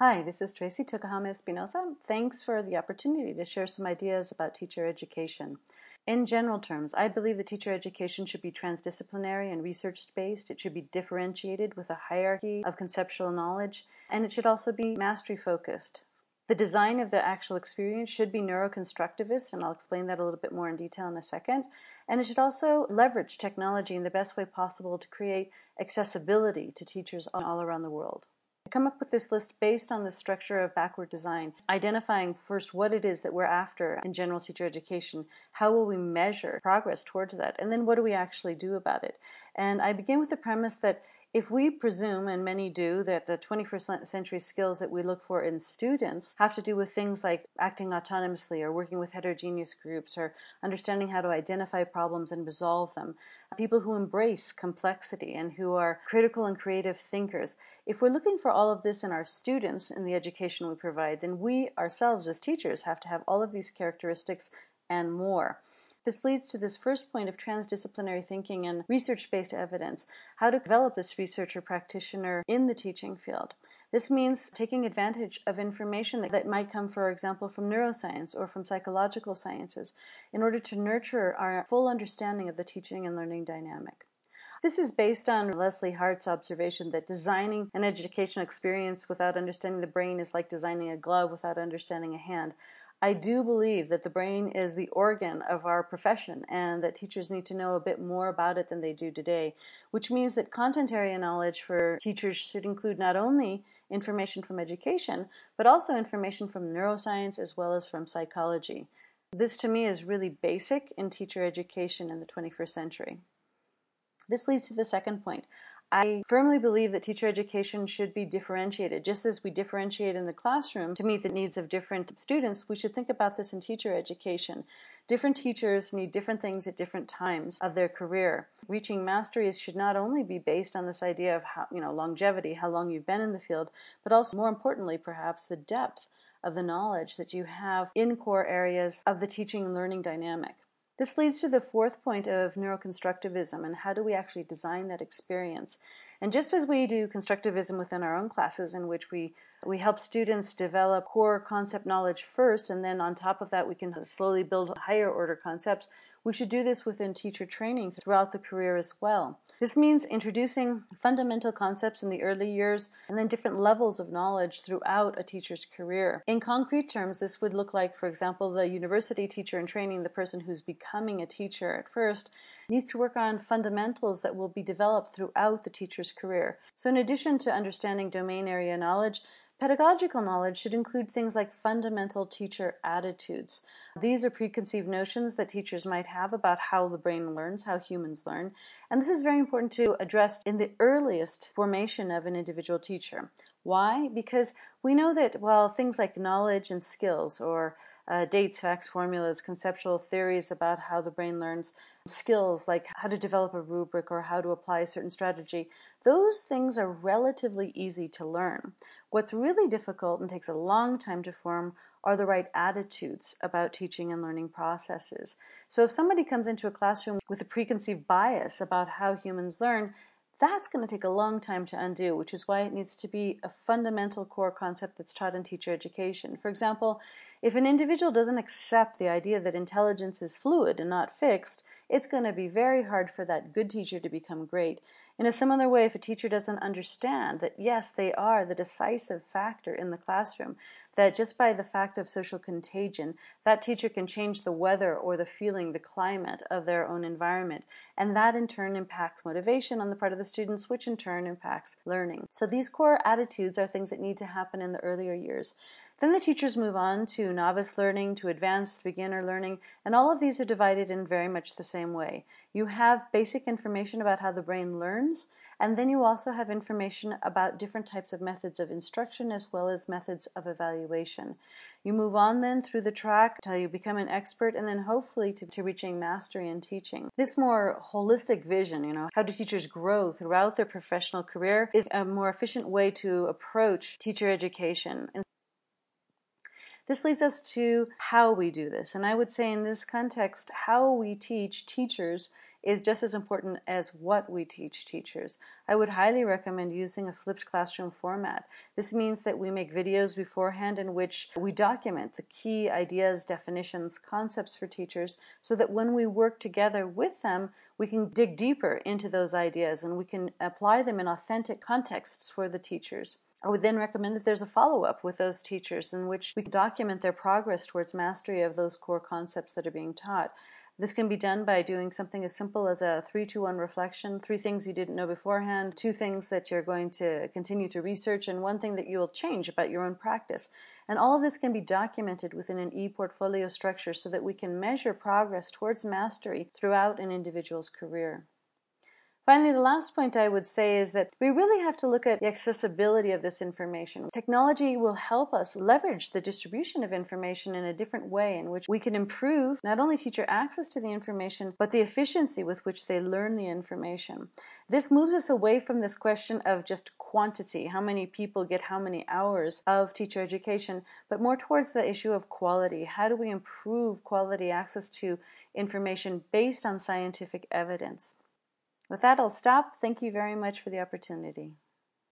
Hi, this is Tracey Tokuhama Espinosa. Thanks for the opportunity to share some ideas about teacher education. In general terms, I believe that teacher education should be transdisciplinary and research based. It should be differentiated with a hierarchy of conceptual knowledge, and it should also be mastery focused. The design of the actual experience should be neuroconstructivist, and I'll explain that a little bit more in detail in a second. And it should also leverage technology in the best way possible to create accessibility to teachers all around the world. Come up with this list based on the structure of backward design, identifying first what it is that we're after in general teacher education, how will we measure progress towards that, and then what do we actually do about it. And I begin with the premise that if we presume, and many do, that the 21st century skills that we look for in students have to do with things like acting autonomously or working with heterogeneous groups or understanding how to identify problems and resolve them, people who embrace complexity and who are critical and creative thinkers, if we're looking for all of this in our students in the education we provide, then we ourselves as teachers have to have all of these characteristics and more. This leads to this first point of transdisciplinary thinking and research based evidence, how to develop this researcher practitioner in the teaching field. This means taking advantage of information that, that, might come, for example, from neuroscience or from psychological sciences in order to nurture our full understanding of the teaching and learning dynamic. This is based on Leslie Hart's observation that designing an educational experience without understanding the brain is like designing a glove without understanding a hand. I do believe that the brain is the organ of our profession and that teachers need to know a bit more about it than they do today, which means that content area knowledge for teachers should include not only information from education, but also information from neuroscience as well as from psychology. This to me is really basic in teacher education in the 21st century. This leads to the second point. I firmly believe that teacher education should be differentiated. Just as we differentiate in the classroom to meet the needs of different students, we should think about this in teacher education. Different teachers need different things at different times of their career. Reaching mastery should not only be based on this idea of how, you know, longevity, how long you've been in the field, but also more importantly perhaps the depth of the knowledge that you have in core areas of the teaching and learning dynamic. This leads to the fourth point of neuroconstructivism and how do we actually design that experience. And just as we do constructivism within our own classes, in which we, we help students develop core concept knowledge first, and then on top of that, we can slowly build higher order concepts, we should do this within teacher training throughout the career as well. This means introducing fundamental concepts in the early years and then different levels of knowledge throughout a teacher's career. In concrete terms, this would look like, for example, the university teacher in training, the person who's becoming a teacher at first, needs to work on fundamentals that will be developed throughout the teacher's career. So, in addition to understanding domain area knowledge, Pedagogical knowledge should include things like fundamental teacher attitudes. These are preconceived notions that teachers might have about how the brain learns, how humans learn, and this is very important to address in the earliest formation of an individual teacher. Why? Because we know that, while things like knowledge and skills, or uh, dates, facts, formulas, conceptual theories about how the brain learns, skills like how to develop a rubric or how to apply a certain strategy, those things are relatively easy to learn. What's really difficult and takes a long time to form are the right attitudes about teaching and learning processes. So if somebody comes into a classroom with a preconceived bias about how humans learn, that's going to take a long time to undo, which is why it needs to be a fundamental core concept that's taught in teacher education. For example, if an individual doesn't accept the idea that intelligence is fluid and not fixed, it's going to be very hard for that good teacher to become great. In a similar way, if a teacher doesn't understand that, yes, they are the decisive factor in the classroom, that just by the fact of social contagion, that teacher can change the weather or the feeling, the climate of their own environment. And that in turn impacts motivation on the part of the students, which in turn impacts learning. So these core attitudes are things that need to happen in the earlier years. Then the teachers move on to novice learning, to advanced beginner learning, and all of these are divided in very much the same way. You have basic information about how the brain learns, and then you also have information about different types of methods of instruction as well as methods of evaluation. You move on then through the track until you become an expert and then hopefully to, to reaching mastery in teaching. This more holistic vision, you know, how do teachers grow throughout their professional career is a more efficient way to approach teacher education. And this leads us to how we do this. And I would say in this context, how we teach teachers is just as important as what we teach teachers. I would highly recommend using a flipped classroom format. This means that we make videos beforehand in which we document the key ideas, definitions, concepts for teachers so that when we work together with them, we can dig deeper into those ideas and we can apply them in authentic contexts for the teachers. I would then recommend that there's a follow up with those teachers in which we document their progress towards mastery of those core concepts that are being taught. This can be done by doing something as simple as a 3 to 1 reflection three things you didn't know beforehand, two things that you're going to continue to research, and one thing that you will change about your own practice. And all of this can be documented within an e portfolio structure so that we can measure progress towards mastery throughout an individual's career. Finally, the last point I would say is that we really have to look at the accessibility of this information. Technology will help us leverage the distribution of information in a different way in which we can improve not only teacher access to the information, but the efficiency with which they learn the information. This moves us away from this question of just quantity, how many people get how many hours of teacher education, but more towards the issue of quality. How do we improve quality access to information based on scientific evidence? With that, I'll stop. Thank you very much for the opportunity.